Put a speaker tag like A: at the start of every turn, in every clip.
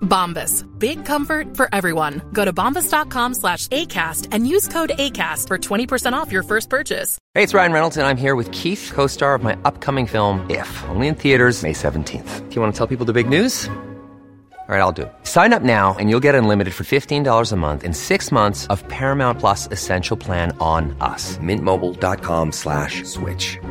A: Bombas. Big comfort for everyone. Go to bombas.com slash ACAST and use code ACAST for 20% off your first purchase.
B: Hey, it's Ryan Reynolds, and I'm here with Keith, co star of my upcoming film, If, only in theaters, May 17th. Do you want to tell people the big news? All right, I'll do it. Sign up now and you'll get unlimited for $15 a month in six months of Paramount Plus Essential Plan on us. Mintmobile.com slash switch.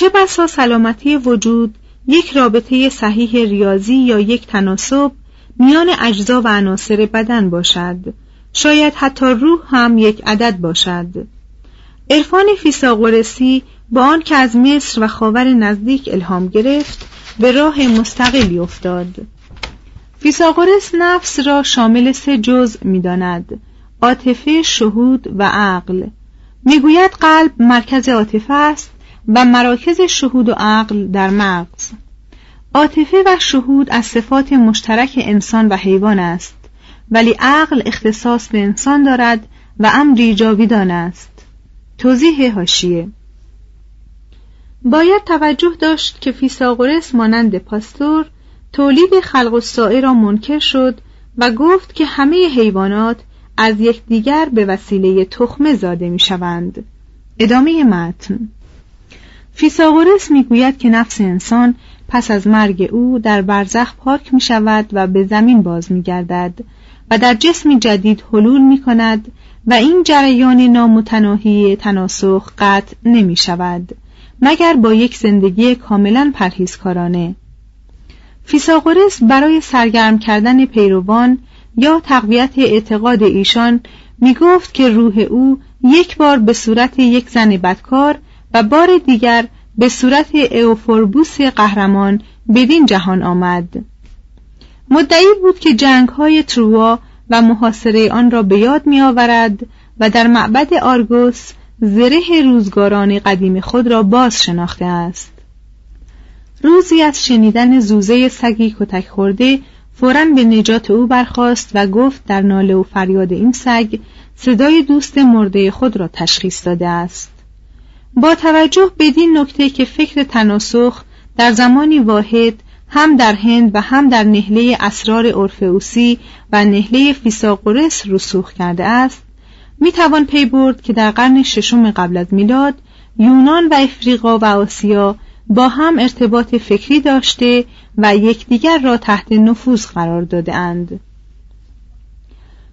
C: چه بسا سلامتی وجود یک رابطه صحیح ریاضی یا یک تناسب میان اجزا و عناصر بدن باشد. شاید حتی روح هم یک عدد باشد. عرفان فیثاغورسی با آن که از مصر و خاور نزدیک الهام گرفت به راه مستقلی افتاد. فیثاغورس نفس را شامل سه جزء می‌داند عاطفه شهود و عقل. می‌گوید قلب مرکز عاطفه است و مراکز شهود و عقل در مغز. عاطفه و شهود از صفات مشترک انسان و حیوان است ولی عقل اختصاص به انسان دارد و امری جاویدان است. توضیح حاشیه. باید توجه داشت که فیثاغورس مانند پاستور تولید خلق الساعه را منکر شد و گفت که همه حیوانات از یکدیگر به وسیله تخمه زاده می شوند. ادامه متن. فیثاغورس می‌گوید که نفس انسان پس از مرگ او در برزخ پاک می شود و به زمین باز می گردد و در جسمی جدید حلول می کند و این جریان نامتناهی تناسخ قطع نمی شود مگر با یک زندگی کاملا پرهیزکارانه. فیثاغورس برای سرگرم کردن پیروان یا تقویت اعتقاد ایشان می گفت که روح او یک بار به صورت یک زن بدکار و بار دیگر به صورت اوفوربوس قهرمان بدین جهان آمد. مدعی بود که جنگ های تروا و محاصره آن را به یاد می آورد و در معبد آرگوس زره روزگاران قدیم خود را باز شناخته است. روزی از شنیدن زوزه سگی کتک خورده فورا به نجات او برخاست و گفت در ناله و فریاد این سگ صدای دوست مرده خود را تشخیص داده است. با توجه بدین نکته که فکر تناسخ در زمانی واحد هم در هند و هم در نهله اسرار اورفئوسی و نهله فیثاغورس رسوخ کرده است می توان پی برد که در قرن ششم قبل از میلاد یونان و افریقا و آسیا با هم ارتباط فکری داشته و یکدیگر را تحت نفوذ قرار داده اند.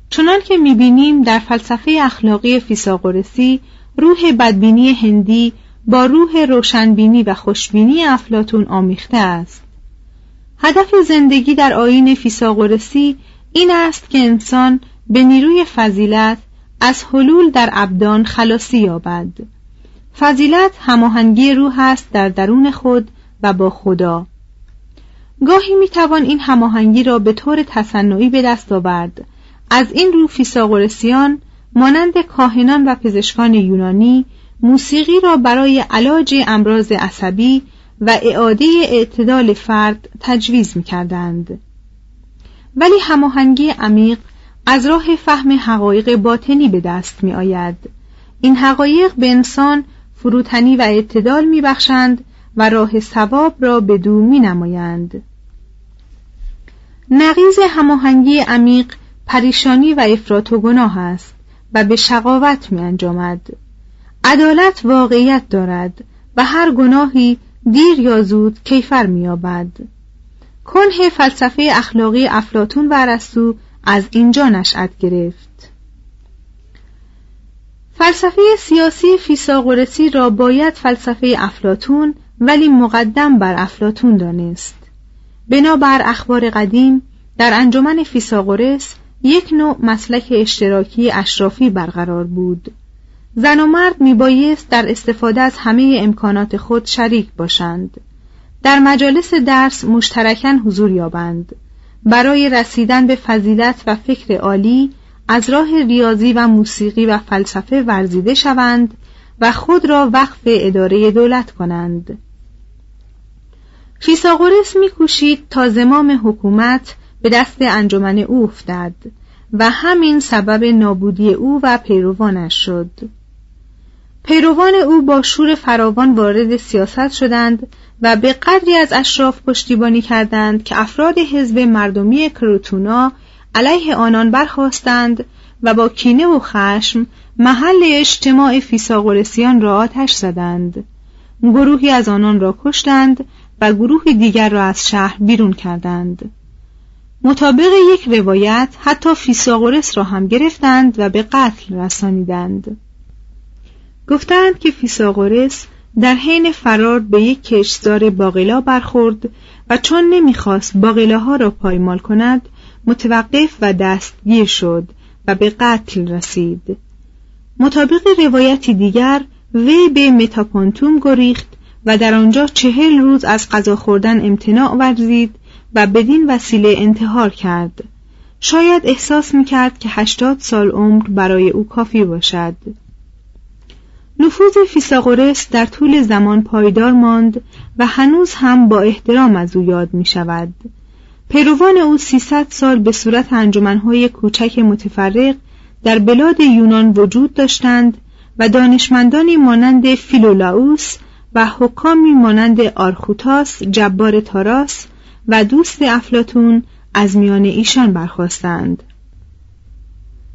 C: چنان که می‌بینیم در فلسفه اخلاقی فیساغورسی روح بدبینی هندی با روح روشنبینی و خوشبینی افلاتون آمیخته است. هدف زندگی در آین فیساغورسی این است که انسان به نیروی فضیلت از حلول در ابدان خلاصی یابد. فضیلت هماهنگی روح است در درون خود و با خدا. گاهی می‌توان این هماهنگی را به طور تصنعی به دست آورد. از این رو فیساغورسیان مانند کاهنان و پزشکان یونانی موسیقی را برای علاج امراض عصبی و اعاده اعتدال فرد تجویز می کردند. ولی هماهنگی عمیق از راه فهم حقایق باطنی به دست می آید. این حقایق به انسان فروتنی و اعتدال می بخشند و راه ثواب را به دو می نمایند. نقیز هماهنگی عمیق پریشانی و افراط و گناه است و به شقاوت می انجامد. عدالت واقعیت دارد و هر گناهی دیر یا زود کیفر مییابد کنه فلسفه اخلاقی افلاتون و ارسطو از اینجا نشأت گرفت. فلسفه سیاسی فیساغورسی را باید فلسفه افلاتون ولی مقدم بر افلاتون دانست. بنابر اخبار قدیم در انجمن فیساغورس یک نوع مسلک اشتراکی اشرافی برقرار بود. زن و مرد میبایست در استفاده از همه امکانات خود شریک باشند. در مجالس درس مشترکاً حضور یابند. برای رسیدن به فضیلت و فکر عالی از راه ریاضی و موسیقی و فلسفه ورزیده شوند و خود را وقف اداره دولت کنند. فیساغورس میکوشید تا زمام حکومت به دست انجمن او افتد و همین سبب نابودی او و پیروانش شد. پیروان او با شور فراوان وارد سیاست شدند و به قدری از اشراف پشتیبانی کردند که افراد حزب مردمی کروتونا علیه آنان برخواستند و با کینه و خشم محل اجتماع فیساغورسیان را آتش زدند. گروهی از آنان را کشتند و گروه دیگر را از شهر بیرون کردند. مطابق یک روایت حتی فیساغورس را هم گرفتند و به قتل رسانیدند. گفتند که فیساغورس در حین فرار به یک کشتزار باقلا برخورد و چون نمی‌خواست باقلاها را پایمال کند متوقف و دستگیر شد و به قتل رسید. مطابق روایتی دیگر وی به متاپانتوم گریخت و در آنجا چهل روز از غذا خوردن امتناع ورزید و بدین وسیله انتحار کرد شاید احساس می‌کرد که هشتاد سال عمر برای او کافی باشد نفوذ فیساغورس در طول زمان پایدار ماند و هنوز هم با احترام از او یاد می شود. پیروان او 300 سال به صورت انجمنهای کوچک متفرق در بلاد یونان وجود داشتند و دانشمندانی مانند فیلولاوس و حکامی مانند آرخوتاس جبار تاراس و دوست افلاتون از میان ایشان برخواستند.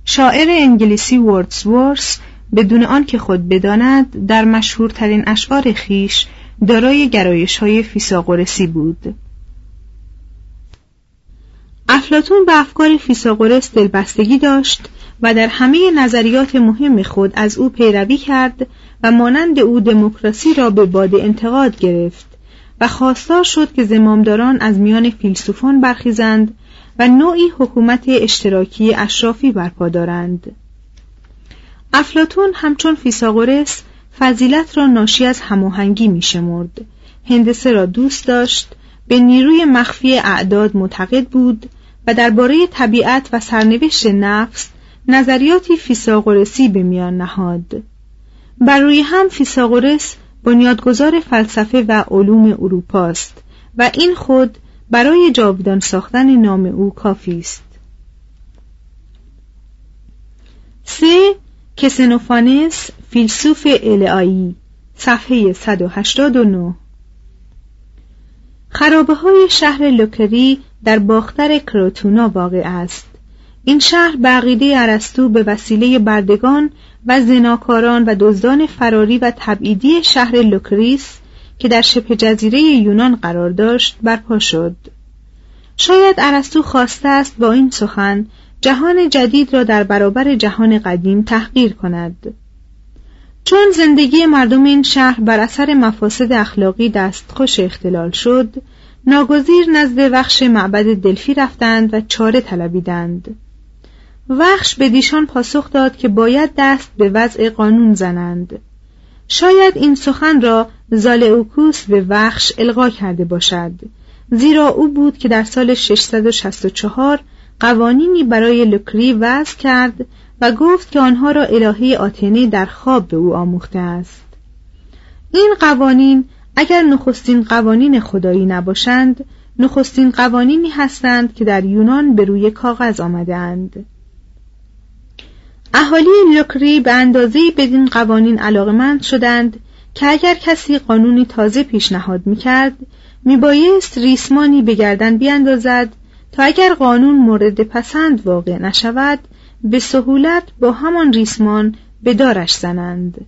C: شاعر انگلیسی وردسورس بدون آنکه خود بداند در مشهورترین اشعار خیش دارای گرایش های فیساغورسی بود افلاتون به افکار فیساغورس دلبستگی داشت و در همه نظریات مهم خود از او پیروی کرد و مانند او دموکراسی را به باد انتقاد گرفت و خواستار شد که زمامداران از میان فیلسوفان برخیزند و نوعی حکومت اشتراکی اشرافی برپا دارند. افلاتون همچون فیساغورس فضیلت را ناشی از هماهنگی میشمرد. هندسه را دوست داشت به نیروی مخفی اعداد معتقد بود و درباره طبیعت و سرنوشت نفس نظریاتی فیساغورسی به میان نهاد. بر روی هم فیساغورس بنیادگذار فلسفه و علوم اروپا است و این خود برای جاودان ساختن نام او کافی است. سه کسنوفانس فیلسوف الئایی صفحه 189 خرابه های شهر لوکری در باختر کروتونا واقع است. این شهر به عقیده ارسطو به وسیله بردگان و زناکاران و دزدان فراری و تبعیدی شهر لوکریس که در شبه جزیره یونان قرار داشت برپا شد. شاید ارسطو خواسته است با این سخن جهان جدید را در برابر جهان قدیم تحقیر کند. چون زندگی مردم این شهر بر اثر مفاسد اخلاقی دستخوش اختلال شد ناگزیر نزد وخش معبد دلفی رفتند و چاره طلبیدند. وخش به دیشان پاسخ داد که باید دست به وضع قانون زنند. شاید این سخن را زالئوکوس به وخش القا کرده باشد زیرا او بود که در سال 664 قوانینی برای لکری وضع کرد و گفت که آنها را الهه آتنه در خواب به او آموخته است. این قوانین اگر نخستین قوانین خدایی نباشند نخستین قوانینی هستند که در یونان به روی کاغذ آمدهاند اهالی لکری به اندازه بدین قوانین علاقمند شدند که اگر کسی قانونی تازه پیشنهاد می‌کرد میبایست ریسمانی به گردن بیاندازد تا اگر قانون مورد پسند واقع نشود به سهولت با همان ریسمان به دارش زنند.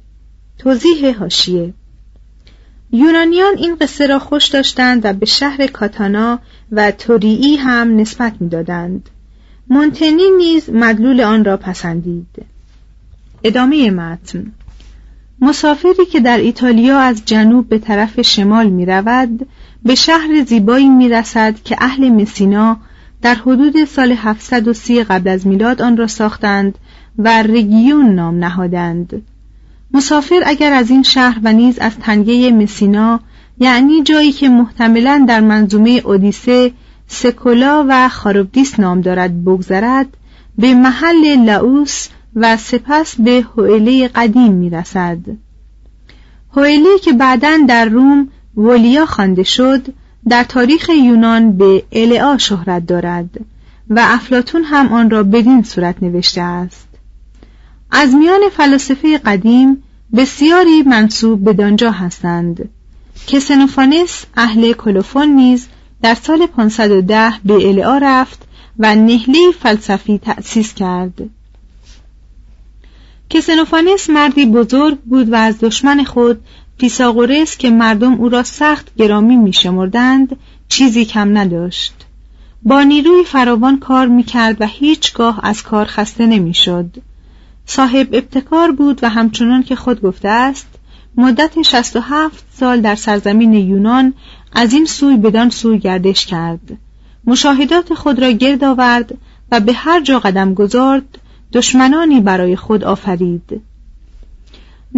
C: توضیح هاشیه یونانیان این قصه را خوش داشتند و به شهر کاتانا و توریی هم نسبت می‌دادند. مونتنی نیز مدلول آن را پسندید. ادامه متن. مسافری که در ایتالیا از جنوب به طرف شمال می رود به شهر زیبایی می رسد که اهل مسینا در حدود سال 730 قبل از میلاد آن را ساختند و رگیون نام نهادند. مسافر اگر از این شهر و نیز از تنگه مسینا یعنی جایی که محتملا در منظومه اودیسه سکولا و خاروبدیس نام دارد بگذرد به محل لاوس و سپس به هوئله قدیم می‌رسد. هوئله که بعدا در روم ولیا خوانده شد در تاریخ یونان به العا شهرت دارد و افلاتون هم آن را بدین صورت نوشته است. از میان فلاسفه قدیم بسیاری منصوب به دانجا هستند که سنوفانس اهل کلوفون نیز در سال 510 به العا رفت و نهله فلسفی تأسیس کرد. کسنوفانس مردی بزرگ بود و از دشمن خود پیساغورس که مردم او را سخت گرامی میشمردند چیزی کم نداشت. با نیروی فراوان کار می‌کرد و هیچگاه از کار خسته نمی‌شد. صاحب ابتکار بود و همچنان که خود گفته است مدت 67 سال در سرزمین یونان از این سوی بدان سوی گردش کرد. مشاهدات خود را گرد آورد و به هر جا قدم گذارد دشمنانی برای خود آفرید.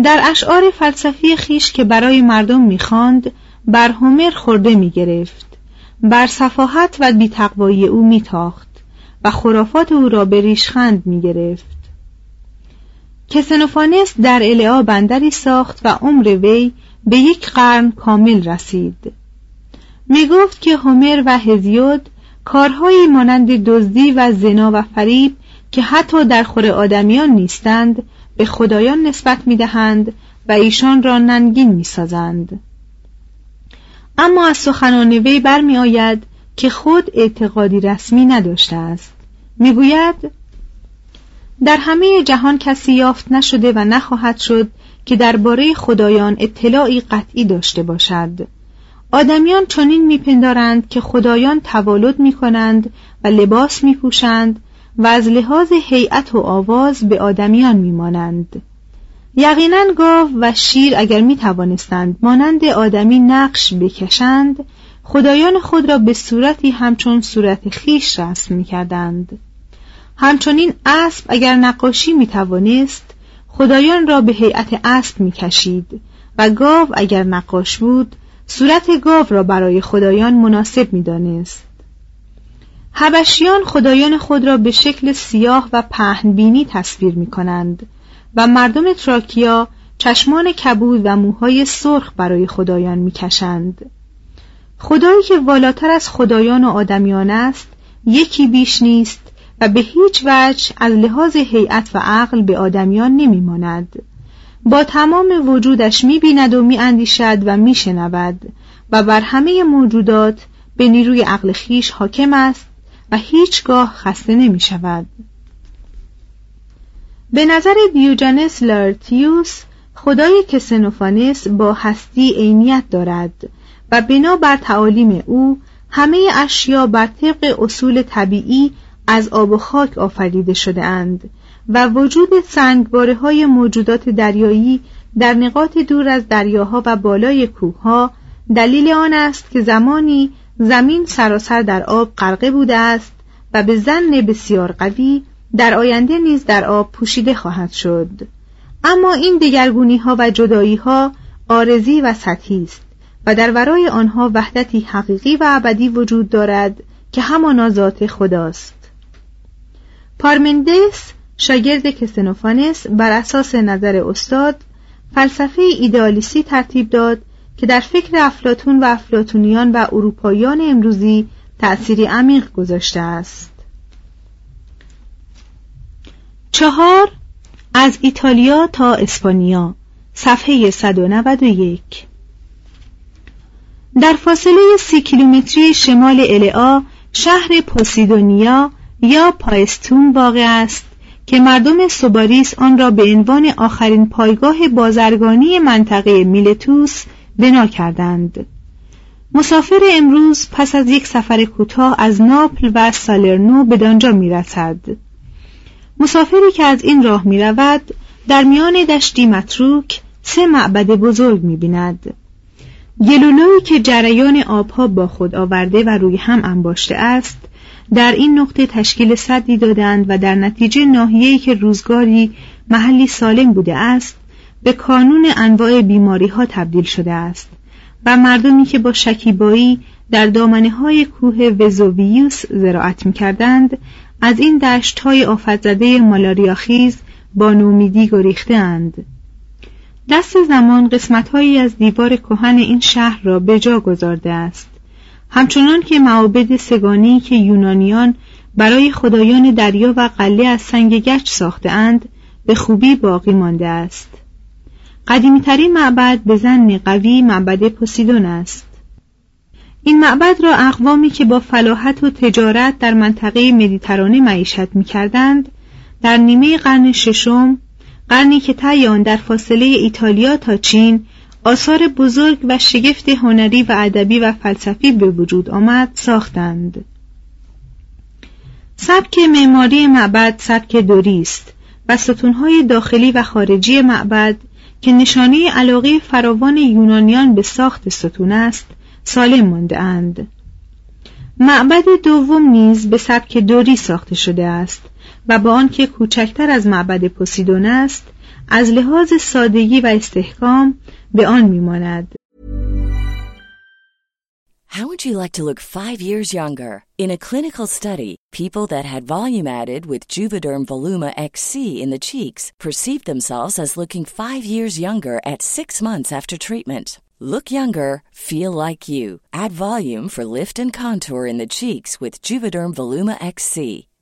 C: در اشعار فلسفی خیش که برای مردم می‌خواند بر هومر خورده می‌گرفت. بر صفاحت و بیتقوایی او میتاخت و خرافات او را به ریشخند می‌گرفت. کسنوفانس در العا بندری ساخت و عمر وی به یک قرن کامل رسید می گفت که هومر و هزیود کارهایی مانند دزدی و زنا و فریب که حتی در خور آدمیان نیستند به خدایان نسبت می دهند و ایشان را ننگین می سازند. اما از سخنان وی برمی آید که خود اعتقادی رسمی نداشته است می‌گوید در همه جهان کسی یافت نشده و نخواهد شد که درباره خدایان اطلاعی قطعی داشته باشد آدمیان چنین میپندارند که خدایان توالد می‌کنند و لباس میپوشند و از لحاظ هیئت و آواز به آدمیان میمانند یقینا گاو و شیر اگر می توانستند مانند آدمی نقش بکشند خدایان خود را به صورتی همچون صورت خیش رسم می کردند. همچنین اسب اگر نقاشی می توانست خدایان را به هیئت اسب می کشید و گاو اگر نقاش بود صورت گاو را برای خدایان مناسب می دانست. حبشیان خدایان خود را به شکل سیاه و پهنبینی تصویر می کنند و مردم تراکیا چشمان کبود و موهای سرخ برای خدایان می کشند. خدایی که والاتر از خدایان و آدمیان است یکی بیش نیست و به هیچ وجه از لحاظ هیئت و عقل به آدمیان نمی ماند. با تمام وجودش می بیند و می اندیشد و می شنود و بر همه موجودات به نیروی عقل خیش حاکم است و هیچگاه خسته نمی شود. به نظر دیوجانس لارتیوس خدای کسنوفانس با هستی عینیت دارد و بنا بر تعالیم او همه اشیا بر طبق اصول طبیعی از آب و خاک آفریده شده اند و وجود سنگباره های موجودات دریایی در نقاط دور از دریاها و بالای کوهها دلیل آن است که زمانی زمین سراسر در آب غرقه بوده است و به زن بسیار قوی در آینده نیز در آب پوشیده خواهد شد. اما این دگرگونی ها و جدایی ها آرزی و سطحی است و در ورای آنها وحدتی حقیقی و ابدی وجود دارد که همانا ذات خداست. پارمندس شاگرد کسنوفانس بر اساس نظر استاد فلسفه ایدئالیستی ترتیب داد که در فکر افلاتون و افلاتونیان و اروپاییان امروزی تأثیری عمیق گذاشته است. چهار از ایتالیا تا اسپانیا صفحه 191 در فاصله سی کیلومتری شمال العا شهر پوسیدونیا یا پایستون واقع است که مردم سوباریس آن را به عنوان آخرین پایگاه بازرگانی منطقه میلتوس بنا کردند. مسافر امروز پس از یک سفر کوتاه از ناپل و سالرنو به دانجا می‌رسد. مسافری که از این راه می رود در میان دشتی متروک سه معبد بزرگ می بیند گلولویی که جریان آبها با خود آورده و روی هم انباشته است در این نقطه تشکیل صدی دادند و در نتیجه ناحیه‌ای که روزگاری محلی سالم بوده است به کانون انواع بیماری ها تبدیل شده است و مردمی که با شکیبایی در دامنه های کوه وزوویوس زراعت می کردند از این دشت های آفتزده مالاریاخیز با نومیدی گریختند دست زمان قسمت هایی از دیوار کهن این شهر را به جا گذارده است. همچنان که معابد سگانی که یونانیان برای خدایان دریا و قله از سنگ گچ ساخته اند به خوبی باقی مانده است. قدیمیترین معبد به زن قوی معبد پوسیدون است. این معبد را اقوامی که با فلاحت و تجارت در منطقه مدیترانه معیشت می‌کردند در نیمه قرن ششم قرنی که آن در فاصله ایتالیا تا چین آثار بزرگ و شگفت هنری و ادبی و فلسفی به وجود آمد ساختند. سبک معماری معبد سبک دوری است و ستونهای داخلی و خارجی معبد که نشانه علاقه فراوان یونانیان به ساخت ستون است سالم مانده اند. معبد دوم نیز به سبک دوری ساخته شده است و با آنکه کوچکتر از معبد پوسیدون است از لحاظ سادگی و استحکام به آن میماند
D: How would you like to look five years younger? In a clinical study, people that had volume added with Juvederm Voluma XC in the cheeks perceived themselves as looking five years younger at six months after treatment. Look younger, feel like you. Add volume for lift and contour in the cheeks with Juvederm Voluma XC.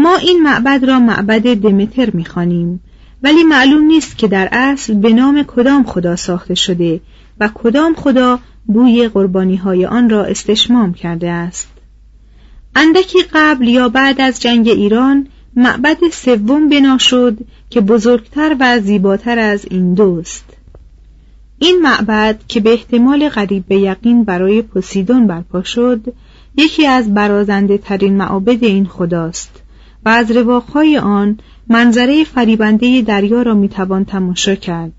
C: ما این معبد را معبد دمتر می‌خوانیم ولی معلوم نیست که در اصل به نام کدام خدا ساخته شده و کدام خدا بوی قربانی های آن را استشمام کرده است. اندکی قبل یا بعد از جنگ ایران معبد سوم بنا شد که بزرگتر و زیباتر از این دوست. این معبد که به احتمال قریب به یقین برای پوسیدون برپا شد یکی از برازنده ترین معابد این خداست. و از رواقهای آن منظره فریبنده دریا را می‌توان تماشا کرد.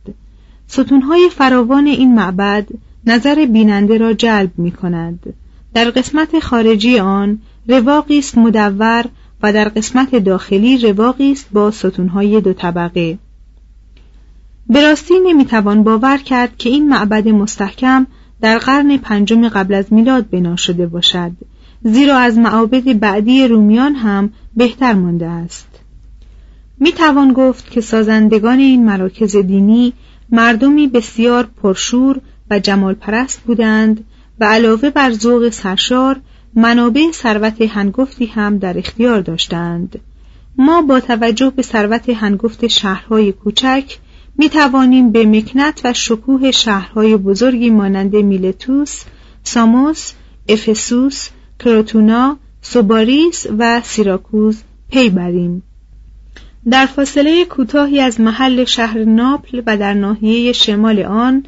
C: ستونهای فراوان این معبد نظر بیننده را جلب می کند در قسمت خارجی آن رواقی است مدور و در قسمت داخلی رواقی است با ستونهای دو طبقه. به راستی نمی‌توان باور کرد که این معبد مستحکم در قرن پنجم قبل از میلاد بنا شده باشد. زیرا از معابد بعدی رومیان هم بهتر مانده است. می توان گفت که سازندگان این مراکز دینی مردمی بسیار پرشور و جمال پرست بودند و علاوه بر ذوق سرشار منابع ثروت هنگفتی هم در اختیار داشتند. ما با توجه به ثروت هنگفت شهرهای کوچک می توانیم به مکنت و شکوه شهرهای بزرگی مانند میلتوس، ساموس، افسوس، کروتونا، سوباریس و سیراکوز پی بریم. در فاصله کوتاهی از محل شهر ناپل و در ناحیه شمال آن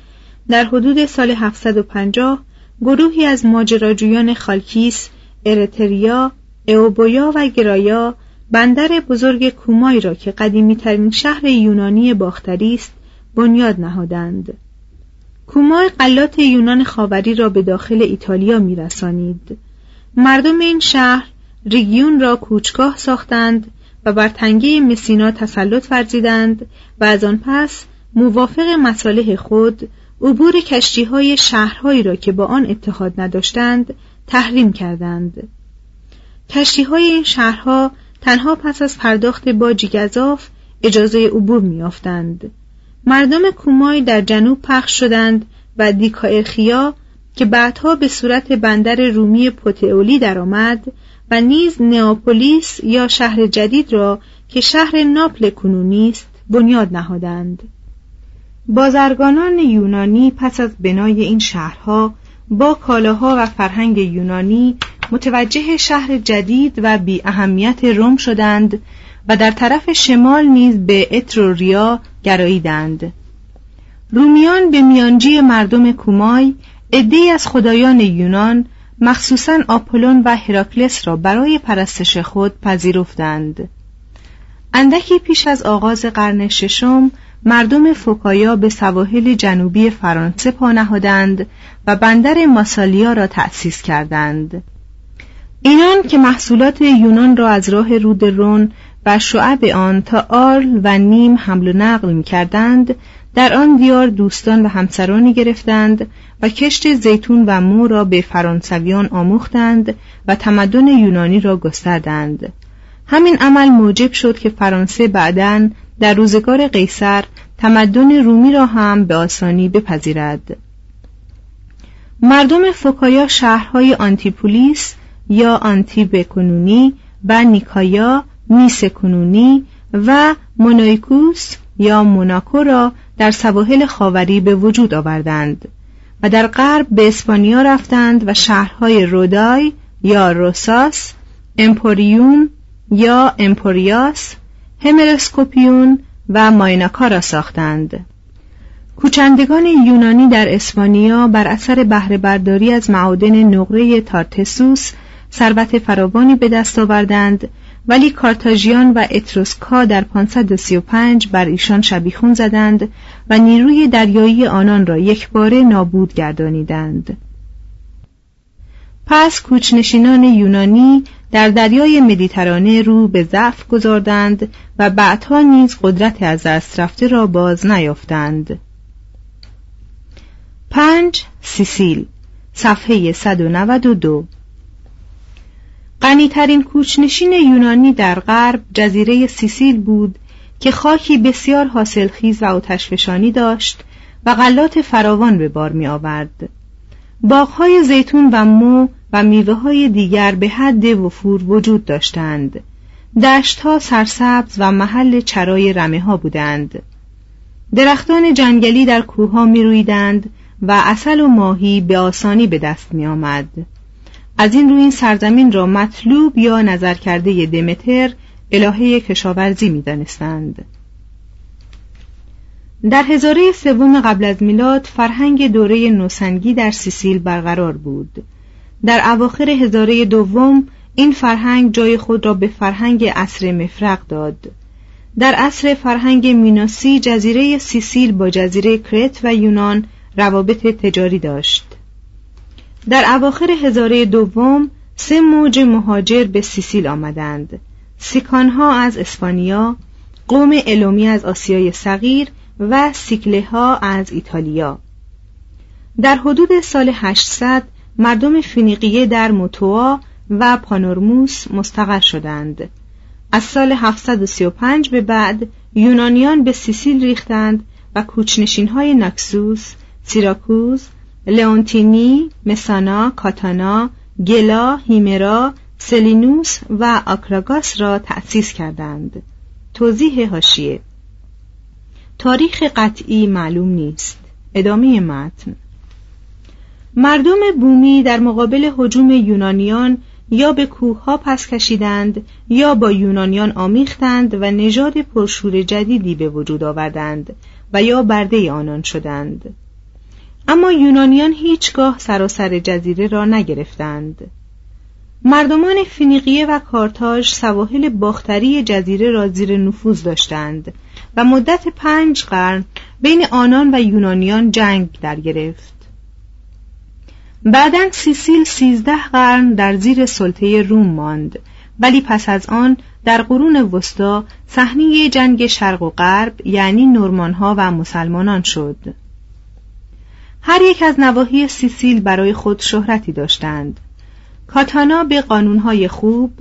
C: در حدود سال 750 گروهی از ماجراجویان خالکیس، ارتریا، اوبویا و گرایا بندر بزرگ کومای را که قدیمی ترین شهر یونانی باختری است بنیاد نهادند. کومای قلات یونان خاوری را به داخل ایتالیا میرسانید. مردم این شهر ریگیون را کوچگاه ساختند و بر تنگه مسینا تسلط ورزیدند و از آن پس موافق مصالح خود عبور کشتی های شهرهایی را که با آن اتحاد نداشتند تحریم کردند. کشتی های این شهرها تنها پس از پرداخت باجی گذاف اجازه عبور میافتند مردم کومای در جنوب پخش شدند و دیکائرخیا که بعدها به صورت بندر رومی پوتئولی درآمد و نیز نئاپولیس یا شهر جدید را که شهر ناپل کنونی است بنیاد نهادند. بازرگانان یونانی پس از بنای این شهرها با کالاها و فرهنگ یونانی متوجه شهر جدید و بی اهمیت روم شدند و در طرف شمال نیز به اتروریا گراییدند. رومیان به میانجی مردم کومای عدهای از خدایان یونان مخصوصا آپولون و هراکلس را برای پرستش خود پذیرفتند. اندکی پیش از آغاز قرن ششم مردم فوکایا به سواحل جنوبی فرانسه پا نهادند و بندر ماسالیا را تأسیس کردند. اینان که محصولات یونان را از راه رود رون و شعب آن تا آرل و نیم حمل و نقل می کردند در آن دیار دوستان و همسرانی گرفتند و کشت زیتون و مو را به فرانسویان آموختند و تمدن یونانی را گستردند. همین عمل موجب شد که فرانسه بعدا در روزگار قیصر تمدن رومی را هم به آسانی بپذیرد. مردم فوکایا شهرهای آنتیپولیس یا آنتیب کنونی و نیکایا نیس کنونی و مونایکوس یا موناکو را در سواحل خاوری به وجود آوردند و در غرب به اسپانیا رفتند و شهرهای رودای یا روساس امپوریون یا امپوریاس همرسکوپیون و مایناکا را ساختند. کوچندگان یونانی در اسپانیا بر اثر بهره برداری از معادن نقره تارتسوس ثروت فراوانی به دست آوردند ولی کارتاژیان و اتروسکا در 535 بر ایشان شبیخون زدند و نیروی دریایی آنان را یک باره نابود گردانیدند. پس کوچنشینان یونانی در دریای مدیترانه رو به ضعف گذاردند و بعدها نیز قدرت از دست رفته را باز نیافتند. پنج سیسیل صفحه 192 غنیترین کوچنشین یونانی در غرب جزیره سیسیل بود که خاکی بسیار حاصلخیز و آتشفشانی داشت و غلات فراوان به بار می آورد. باغهای زیتون و مو و میوه های دیگر به حد وفور وجود داشتند. دشتها سرسبز و محل چرای رمه ها بودند. درختان جنگلی در کوه ها می رویدند و اصل و ماهی به آسانی به دست می آمد. از این روی این سرزمین را مطلوب یا نظر کرده دمتر الهه کشاورزی می دانستند. در هزاره سوم قبل از میلاد فرهنگ دوره نوسنگی در سیسیل برقرار بود. در اواخر هزاره دوم این فرهنگ جای خود را به فرهنگ عصر مفرق داد. در عصر فرهنگ میناسی جزیره سیسیل با جزیره کرت و یونان روابط تجاری داشت. در اواخر هزاره دوم سه موج مهاجر به سیسیل آمدند. سیکانها از اسپانیا قوم الومی از آسیای صغیر و سیکله ها از ایتالیا. در حدود سال 800 مردم فینیقیه در موتوا و پانورموس مستقر شدند. از سال 735 به بعد یونانیان به سیسیل ریختند و کوچنشین های ناکسوس، سیراکوز، لئونتینی، مسانا، کاتانا، گلا، هیمرا، سلینوس و آکراگاس را تأسیس کردند. توضیح هاشیه تاریخ قطعی معلوم نیست. ادامه متن مردم بومی در مقابل حجوم یونانیان یا به کوهها پس کشیدند یا با یونانیان آمیختند و نژاد پرشور جدیدی به وجود آوردند و یا برده آنان شدند اما یونانیان هیچگاه سراسر جزیره را نگرفتند. مردمان فینیقیه و کارتاژ سواحل باختری جزیره را زیر نفوذ داشتند و مدت پنج قرن بین آنان و یونانیان جنگ در گرفت. بعدا سیسیل سیزده قرن در زیر سلطه روم ماند ولی پس از آن در قرون وسطا صحنه جنگ شرق و غرب یعنی نورمانها و مسلمانان شد. هر یک از نواحی سیسیل برای خود شهرتی داشتند. کاتانا به قانونهای خوب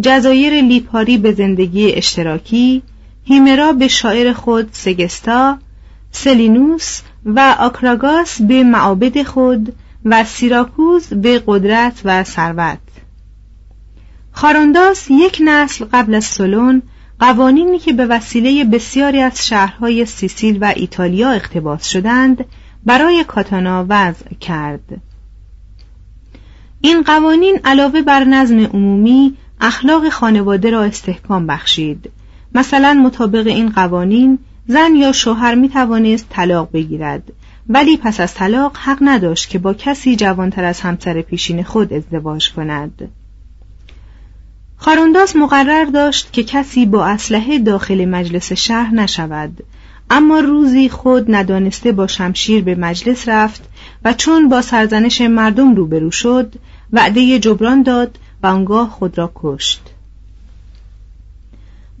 C: جزایر لیپاری به زندگی اشتراکی هیمرا به شاعر خود سگستا سلینوس و آکراگاس به معابد خود و سیراکوز به قدرت و ثروت. خارانداس یک نسل قبل از سلون قوانینی که به وسیله بسیاری از شهرهای سیسیل و ایتالیا اقتباس شدند برای کاتانا وضع کرد. این قوانین علاوه بر نظم عمومی اخلاق خانواده را استحکام بخشید. مثلا مطابق این قوانین زن یا شوهر می توانست طلاق بگیرد. ولی پس از طلاق حق نداشت که با کسی جوانتر از همسر پیشین خود ازدواج کند. خارونداس مقرر داشت که کسی با اسلحه داخل مجلس شهر نشود. اما روزی خود ندانسته با شمشیر به مجلس رفت و چون با سرزنش مردم روبرو شد وعده جبران داد و آنگاه خود را کشت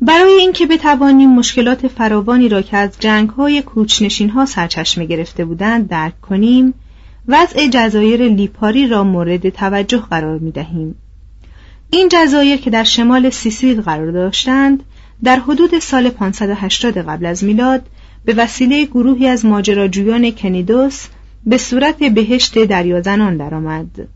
C: برای اینکه بتوانیم مشکلات فراوانی را که از جنگهای کوچنشین ها سرچشمه گرفته بودند درک کنیم وضع جزایر لیپاری را مورد توجه قرار می دهیم. این جزایر که در شمال سیسیل قرار داشتند در حدود سال 580 قبل از میلاد به وسیله گروهی از ماجراجویان کنیدوس به صورت بهشت دریازنان درآمد.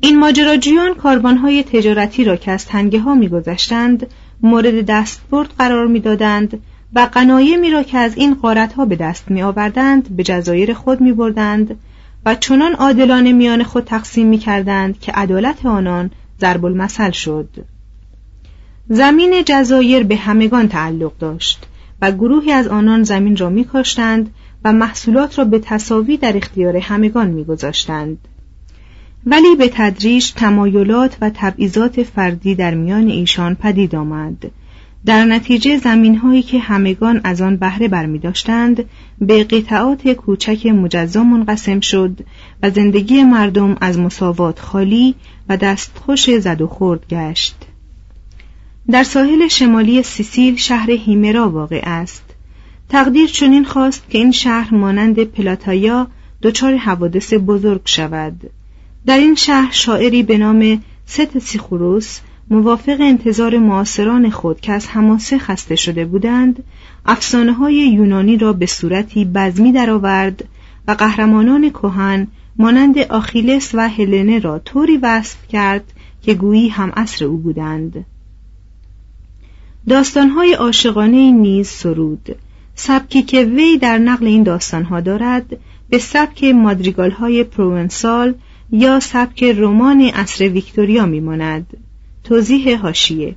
C: این ماجراجویان کاربانهای تجارتی را که از تنگه ها میگذشتند مورد دستبرد قرار می‌دادند و قنایمی را که از این قارت ها به دست می آوردند به جزایر خود می بردند و چنان عادلانه میان خود تقسیم می کردند که عدالت آنان ضرب المثل شد زمین جزایر به همگان تعلق داشت و گروهی از آنان زمین را می کاشتند و محصولات را به تصاوی در اختیار همگان می گذاشتند. ولی به تدریج تمایلات و تبعیضات فردی در میان ایشان پدید آمد در نتیجه زمینهایی که همگان از آن بهره برمی داشتند به قطعات کوچک مجزا منقسم شد و زندگی مردم از مساوات خالی و دستخوش زد و خورد گشت در ساحل شمالی سیسیل شهر هیمرا واقع است. تقدیر چنین خواست که این شهر مانند پلاتایا دچار حوادث بزرگ شود. در این شهر شاعری به نام ستسیخوروس موافق انتظار معاصران خود که از حماسه خسته شده بودند افسانه های یونانی را به صورتی بزمی درآورد و قهرمانان کهن مانند آخیلس و هلنه را طوری وصف کرد که گویی هم اصر او بودند. داستانهای عاشقانه نیز سرود. سبکی که وی در نقل این داستانها دارد به سبک مادریگال های پروونسال یا سبک رمان عصر ویکتوریا میماند. توضیح هاشیه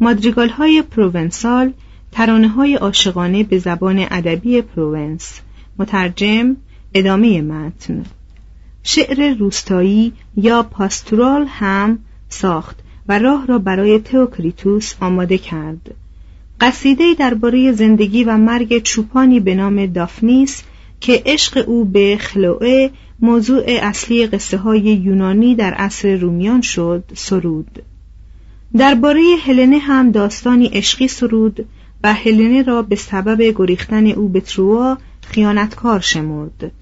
C: مادریگال های پروونسال ترانه های عاشقانه به زبان ادبی پروونس. مترجم ادامه متن. شعر روستایی یا پاستورال هم ساخت. و راه را برای تئوکریتوس آماده کرد. قصیده درباره زندگی و مرگ چوپانی به نام دافنیس که عشق او به خلوئه موضوع اصلی قصه های یونانی در عصر رومیان شد سرود. درباره هلنه هم داستانی عشقی سرود و هلنه را به سبب گریختن او به تروا خیانتکار شمرد.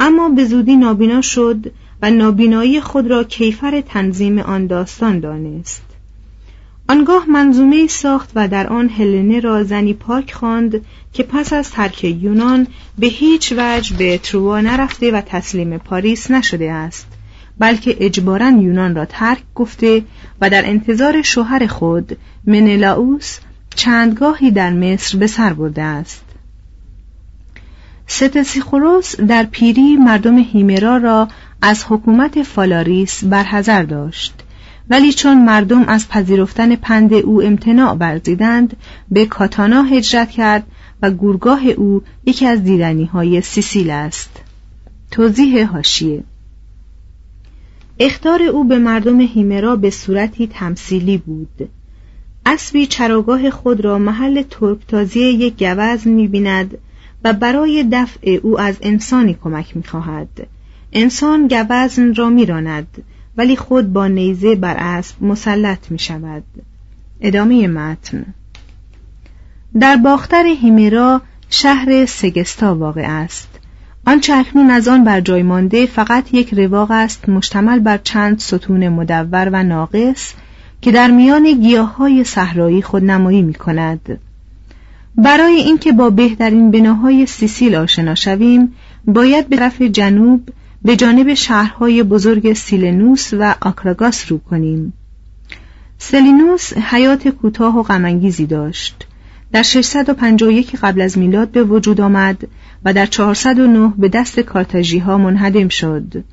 C: اما به زودی نابینا شد و نابینایی خود را کیفر تنظیم آن داستان دانست. آنگاه منظومه ساخت و در آن هلنه را زنی پاک خواند که پس از ترک یونان به هیچ وجه به تروا نرفته و تسلیم پاریس نشده است بلکه اجبارا یونان را ترک گفته و در انتظار شوهر خود منلاوس چندگاهی در مصر به سر برده است. ستسیخوروس در پیری مردم هیمرا را از حکومت فالاریس برحضر داشت. ولی چون مردم از پذیرفتن پند او امتناع ورزیدند به کاتانا هجرت کرد و گورگاه او یکی از دیدنی های سیسیل است. توضیح هاشیه اختار او به مردم هیمرا به صورتی تمثیلی بود. اسبی چراگاه خود را محل ترکتازی یک گوزن می‌بیند و برای دفع او از انسانی کمک می‌خواهد. انسان گوزن را میراند ولی خود با نیزه بر اسب مسلط می شود ادامه متن. در باختر هیمرا شهر سگستا واقع است. آنچه اکنون از آن بر جای مانده فقط یک رواق است مشتمل بر چند ستون مدور و ناقص که در میان گیاه های صحرایی خود نمایی می کند. برای اینکه با بهترین بناهای سیسیل آشنا شویم باید به طرف جنوب به جانب شهرهای بزرگ سیلنوس و آکراگاس رو کنیم. سلینوس حیات کوتاه و غمانگیزی داشت. در 651 قبل از میلاد به وجود آمد و در 409 به دست کارتاژی ها منهدم شد.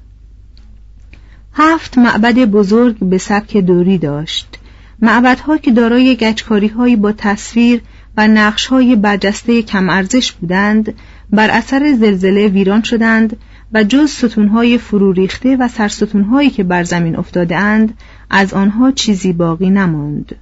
C: هفت معبد بزرگ به سبک دوری داشت. معبدها که دارای گچکاری هایی با تصویر و نقش های برجسته کم ارزش بودند بر اثر زلزله ویران شدند و جز ستونهای فرو ریخته و سرستونهایی که بر زمین افتاده اند از آنها چیزی باقی نماند.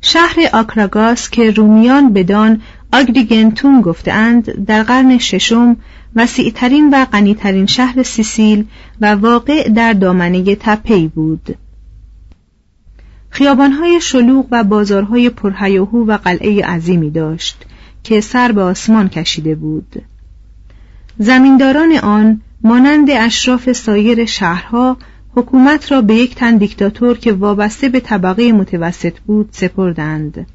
C: شهر آکراگاس که رومیان بدان آگریگنتون گفتهاند در قرن ششم وسیعترین و غنیترین شهر سیسیل و واقع در دامنه تپهی بود. خیابانهای شلوغ و بازارهای پرهیاهو و قلعه عظیمی داشت که سر به آسمان کشیده بود. زمینداران آن مانند اشراف سایر شهرها حکومت را به یک تن دیکتاتور که وابسته به طبقه متوسط بود سپردند.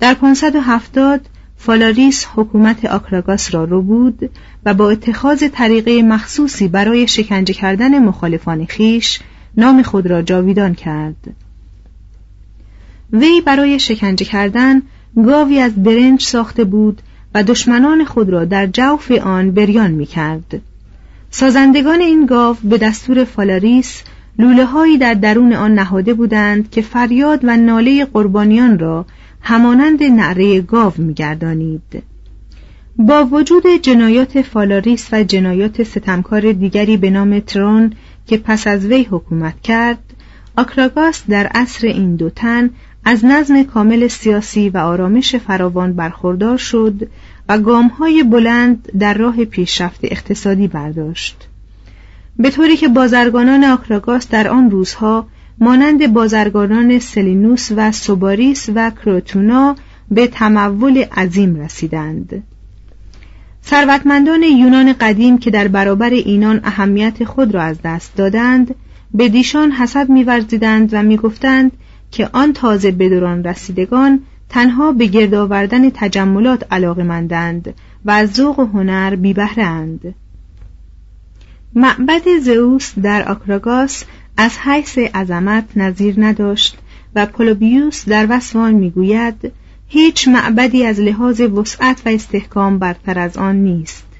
C: در 570 فالاریس حکومت آکراگاس را رو بود و با اتخاذ طریقه مخصوصی برای شکنجه کردن مخالفان خیش نام خود را جاویدان کرد. وی برای شکنجه کردن گاوی از برنج ساخته بود و دشمنان خود را در جوف آن بریان می کرد. سازندگان این گاو به دستور فالاریس لوله هایی در درون آن نهاده بودند که فریاد و ناله قربانیان را همانند نعره گاو میگردانید. با وجود جنایات فالاریس و جنایات ستمکار دیگری به نام ترون که پس از وی حکومت کرد آکراگاس در عصر این دو تن از نظم کامل سیاسی و آرامش فراوان برخوردار شد و گامهای بلند در راه پیشرفت اقتصادی برداشت. به طوری که بازرگانان آکراگاس در آن روزها مانند بازرگانان سلینوس و سوباریس و کروتونا به تمول عظیم رسیدند. ثروتمندان یونان قدیم که در برابر اینان اهمیت خود را از دست دادند به دیشان حسد میورزیدند و می‌گفتند که آن تازه به دوران رسیدگان تنها به گرد آوردن تجملات علاقمندند و از ذوق و هنر بیبهرند معبد زئوس در آکراگاس از حیث عظمت نظیر نداشت و پولوبیوس در وصف می‌گوید هیچ معبدی از لحاظ وسعت و استحکام برتر از آن نیست.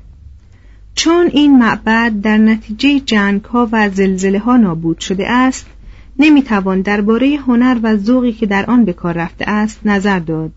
C: چون این معبد در نتیجه جنگ ها و زلزله ها نابود شده است نمی‌توان درباره هنر و ذوقی که در آن به کار رفته است نظر داد.